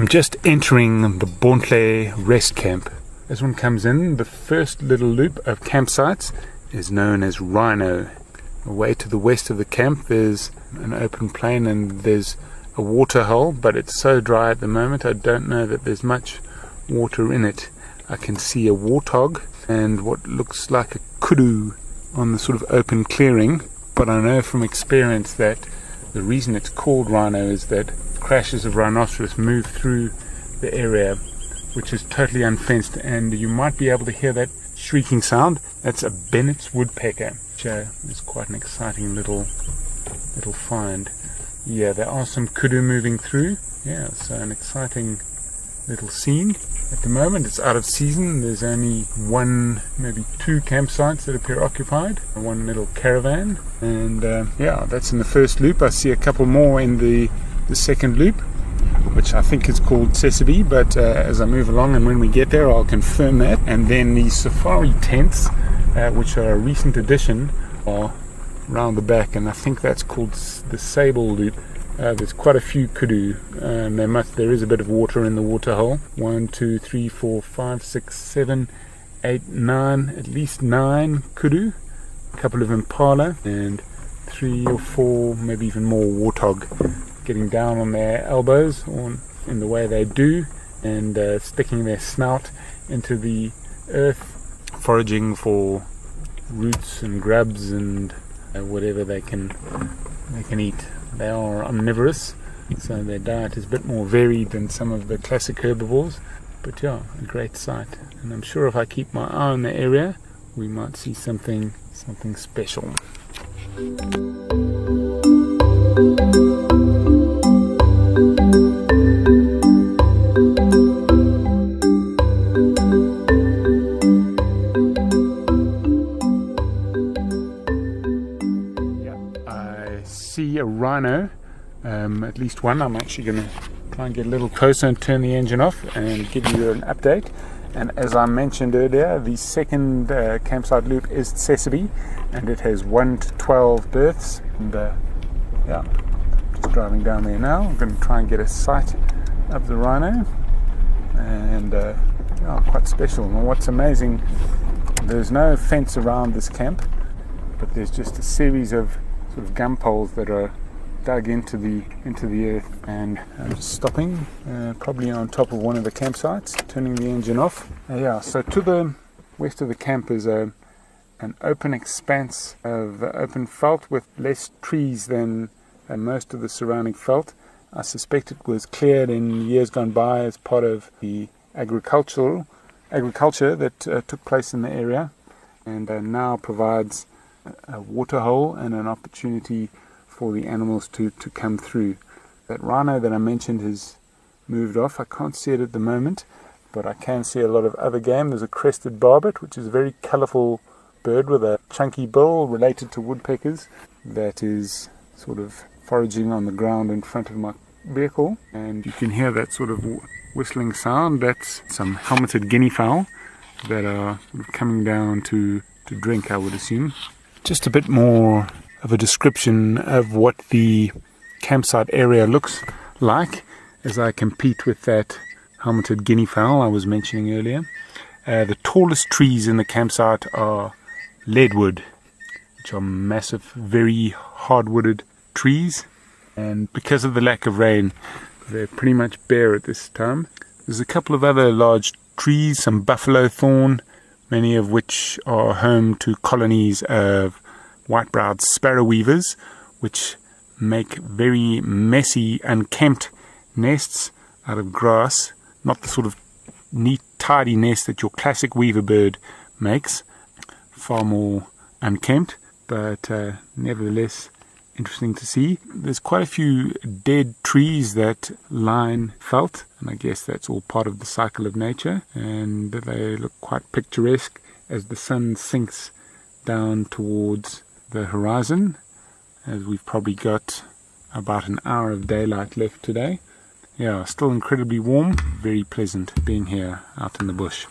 I'm just entering the Bontle rest camp. As one comes in, the first little loop of campsites is known as Rhino. Away to the west of the camp, there's an open plain and there's a water hole, but it's so dry at the moment, I don't know that there's much water in it. I can see a warthog and what looks like a kudu on the sort of open clearing, but I know from experience that the reason it's called rhino is that crashes of rhinoceros move through the area, which is totally unfenced, and you might be able to hear that shrieking sound. That's a Bennett's woodpecker, which uh, is quite an exciting little little find. Yeah, there are some kudu moving through. Yeah, so an exciting little scene. At the moment, it's out of season. There's only one, maybe two campsites that appear occupied. One little caravan, and uh, yeah, that's in the first loop. I see a couple more in the the second loop, which I think is called Sesame. But uh, as I move along, and when we get there, I'll confirm that. And then the safari tents, uh, which are a recent addition, are round the back, and I think that's called the Sable Loop. Uh, there's quite a few kudu. Um, there must there is a bit of water in the water hole. One, two, three, four, five, six, seven, eight, nine, at least nine kudu. A couple of impala and three or four, maybe even more warthog, getting down on their elbows or in the way they do, and uh, sticking their snout into the earth, foraging for roots and grubs and uh, whatever they can they can eat. They are omnivorous, so their diet is a bit more varied than some of the classic herbivores. But yeah, a great sight. And I'm sure if I keep my eye on the area, we might see something something special. Rhino, um, at least one. I'm actually going to try and get a little closer and turn the engine off and give you an update. And as I mentioned earlier, the second uh, campsite loop is Sesame, and it has 1 to 12 berths. And uh, yeah, just driving down there now. I'm going to try and get a sight of the rhino, and uh, yeah, quite special. And what's amazing, there's no fence around this camp, but there's just a series of sort of gum poles that are dug into the into the earth and just stopping uh, probably on top of one of the campsites turning the engine off. Uh, yeah so to the west of the camp is a an open expanse of open veld with less trees than, than most of the surrounding veld I suspect it was cleared in years gone by as part of the agricultural agriculture that uh, took place in the area and uh, now provides a water hole and an opportunity for the animals to, to come through. That rhino that I mentioned has moved off. I can't see it at the moment, but I can see a lot of other game. There's a crested barbet, which is a very colourful bird with a chunky bill related to woodpeckers that is sort of foraging on the ground in front of my vehicle. And you can hear that sort of whistling sound. That's some helmeted guinea fowl that are coming down to, to drink, I would assume. Just a bit more of a description of what the campsite area looks like as I compete with that helmeted guinea fowl I was mentioning earlier. Uh, the tallest trees in the campsite are leadwood, which are massive, very hardwooded trees. And because of the lack of rain, they're pretty much bare at this time. There's a couple of other large trees, some buffalo thorn, many of which are home to colonies of white-browed sparrow weavers, which make very messy, unkempt nests out of grass, not the sort of neat, tidy nest that your classic weaver bird makes, far more unkempt, but uh, nevertheless interesting to see. There's quite a few dead trees that line veld, and I guess that's all part of the cycle of nature, and they look quite picturesque as the sun sinks down towards the horizon as we've probably got about an hour of daylight left today. Yeah, still incredibly warm, very pleasant being here out in the bush.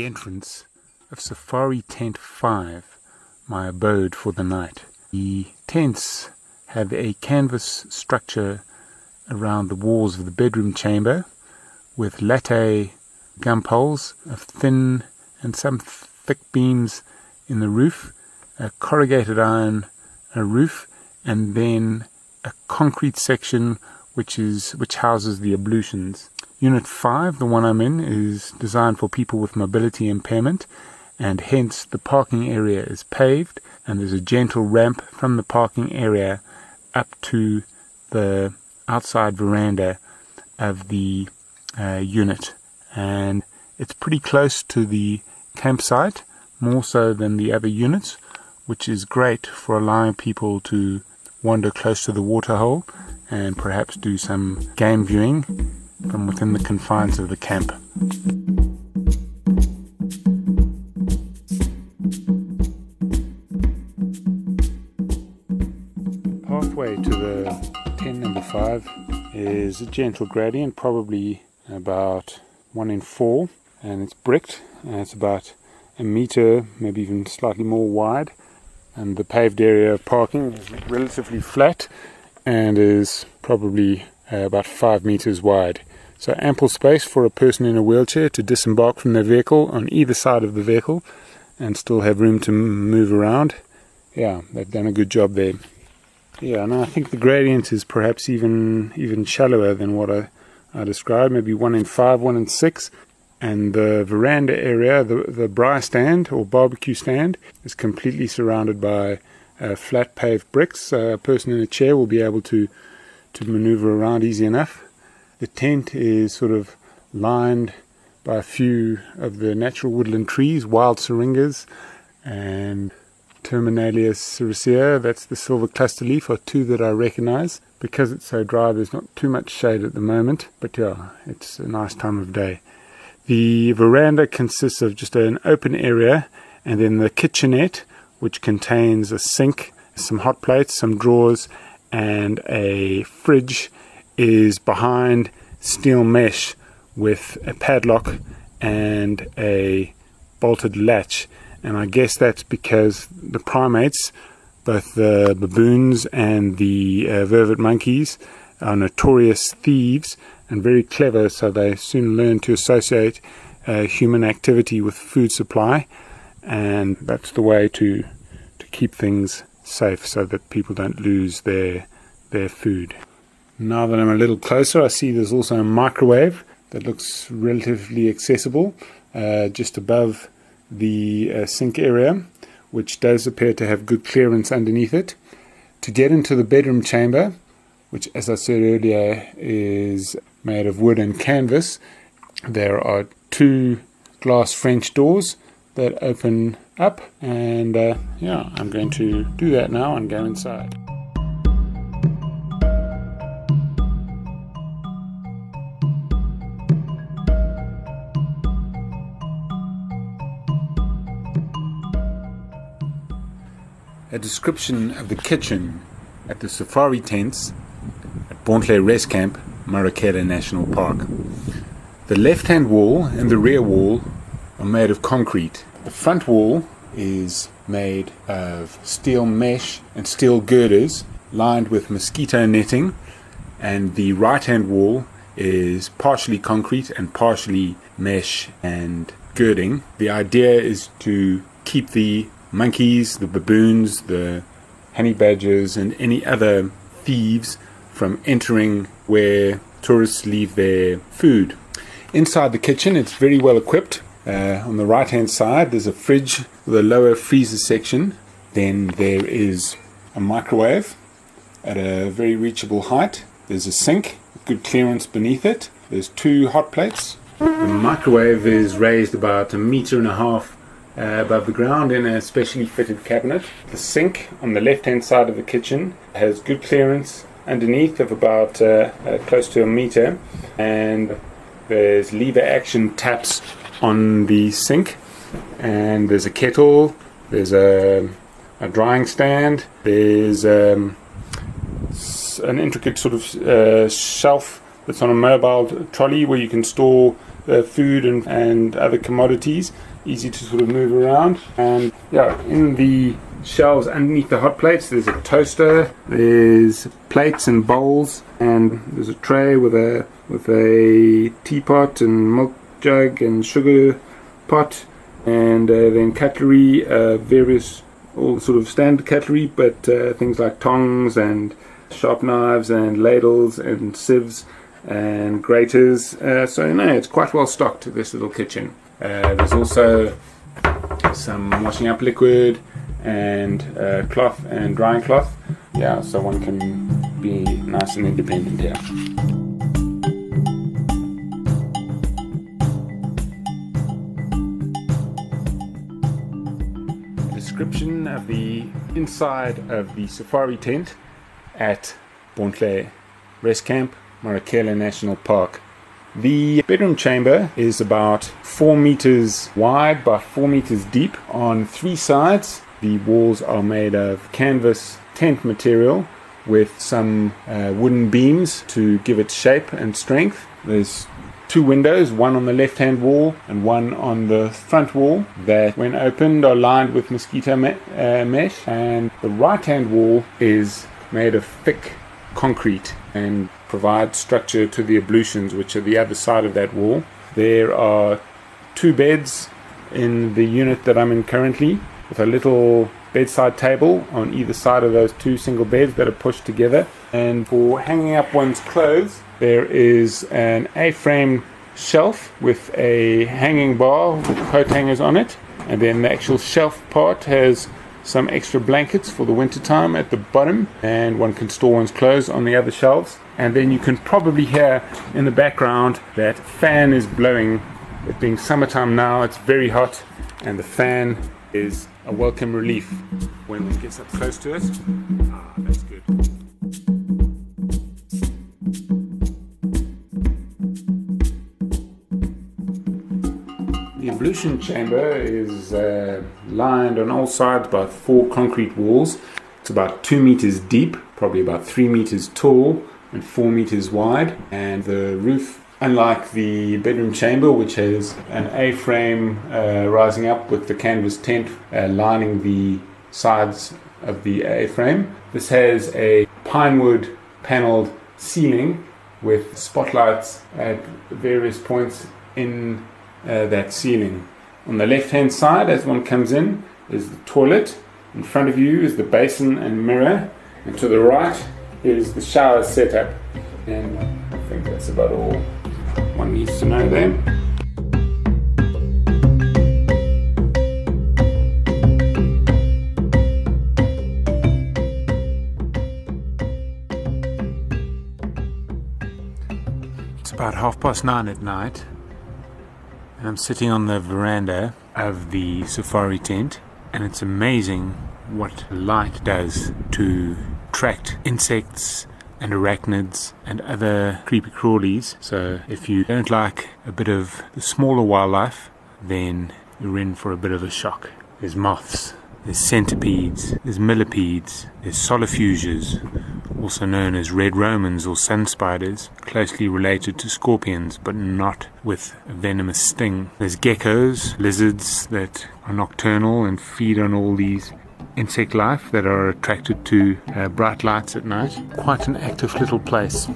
The entrance of Safari Tent 5, my abode for the night. The tents have a canvas structure around the walls of the bedroom chamber with latte gum poles of thin and some thick beams in the roof, a corrugated iron a roof, and then a concrete section which is which houses the ablutions. Unit 5, the one I'm in, is designed for people with mobility impairment, and hence the parking area is paved, and there's a gentle ramp from the parking area up to the outside veranda of the uh, unit. And it's pretty close to the campsite, more so than the other units, which is great for allowing people to wander close to the waterhole and perhaps do some game viewing from within the confines of the camp. Pathway to the tent number 5 is a gentle gradient, probably about 1 in 4, and it's bricked, and it's about a meter, maybe even slightly more wide, and the paved area of parking is relatively flat and is probably uh, about 5 meters wide. So ample space for a person in a wheelchair to disembark from their vehicle on either side of the vehicle and still have room to move around. Yeah, they've done a good job there. Yeah, and I think the gradient is perhaps even even shallower than what I, I described, maybe one in five, one in six. And the veranda area, the the braai stand or barbecue stand, is completely surrounded by uh, flat paved bricks. A person in a chair will be able to to maneuver around easy enough. The tent is sort of lined by a few of the natural woodland trees, wild syringas and Terminalia sericea, that's the silver cluster leaf, are two that I recognize. Because it's so dry, there's not too much shade at the moment, but yeah, it's a nice time of day. The veranda consists of just an open area and then the kitchenette, which contains a sink, some hot plates, some drawers, and a fridge is behind steel mesh with a padlock and a bolted latch. And I guess that's because the primates, both the baboons and the uh, vervet monkeys, are notorious thieves and very clever, so they soon learn to associate uh, human activity with food supply. And that's the way to, to keep things safe so that people don't lose their, their food. Now that I'm a little closer, I see there's also a microwave that looks relatively accessible uh, just above the uh, sink area, which does appear to have good clearance underneath it. To get into the bedroom chamber, which, as I said earlier, is made of wood and canvas, there are two glass French doors that open up, and uh, yeah, I'm going to do that now and go inside. A description of the kitchen at the safari tents at Bontle Rest Camp, Marakele National Park. The left hand wall and the rear wall are made of concrete. The front wall is made of steel mesh and steel girders lined with mosquito netting, and the right hand wall is partially concrete and partially mesh and girding. The idea is to keep the monkeys, the baboons, the honey badgers, and any other thieves from entering where tourists leave their food. Inside the kitchen, it's very well equipped. Uh, on the right hand side, there's a fridge with a lower freezer section. Then there is a microwave at a very reachable height. There's a sink, good clearance beneath it. There's two hot plates. The microwave is raised about a meter and a half uh, above the ground in a specially fitted cabinet. The sink on the left hand side of the kitchen has good clearance underneath of about uh, uh, close to a meter, and there's lever action taps on the sink, and there's a kettle, there's a, a drying stand, there's um, an intricate sort of uh, shelf that's on a mobile trolley where you can store uh, food and, and other commodities. Easy to sort of move around. And yeah, in the shelves underneath the hot plates, there's a toaster, there's plates and bowls, and there's a tray with a with a teapot and milk jug and sugar pot, and uh, then cutlery, uh, various all sort of standard cutlery, but uh, things like tongs and sharp knives and ladles and sieves and graters. Uh, so no, it's quite well stocked. This little kitchen. Uh, there's also some washing up liquid and uh, cloth and drying cloth. Yeah, so one can be nice and independent here. description of the inside of the safari tent at Bontle Rest Camp, Marakele National Park. The bedroom chamber is about 4 meters wide by 4 meters deep on three sides. The walls are made of canvas tent material with some uh, wooden beams to give it shape and strength. There's two windows, one on the left hand wall and one on the front wall, that when opened are lined with mosquito me- uh, mesh. And the right hand wall is made of thick concrete and provides structure to the ablutions, which are the other side of that wall. There are two beds in the unit that I'm in currently with a little bedside table on either side of those two single beds that are pushed together. And for hanging up one's clothes, there is an A-frame shelf with a hanging bar with coat hangers on it. And then the actual shelf part has some extra blankets for the winter time at the bottom, and one can store one's clothes on the other shelves. And then you can probably hear in the background that fan is blowing. It being summertime now, it's very hot, and the fan is a welcome relief when it gets up close to it. Ablution chamber is uh, lined on all sides by four concrete walls. It's about two meters deep, probably about three meters tall, and four meters wide. And the roof Unlike the bedroom chamber, which has an A frame uh, rising up with the canvas tent uh, lining the sides of the A frame, this has a pinewood paneled ceiling with spotlights at various points in uh, that ceiling. On the left hand side, as one comes in, is the toilet. In front of you is the basin and mirror, and to the right is the shower setup. And I think that's about all one needs to know then. It's about half past nine at night, and I'm sitting on the veranda of the safari tent, and it's amazing what light does to attract insects and arachnids and other creepy crawlies. So if you don't like a bit of the smaller wildlife, then you're in for a bit of a shock. There's moths, there's centipedes, there's millipedes, there's solifuges, also known as red romans or sun spiders, closely related to scorpions but not with a venomous sting. There's geckos, lizards that are nocturnal and feed on all these insect life that are attracted to uh, bright lights at night. Quite an active little place.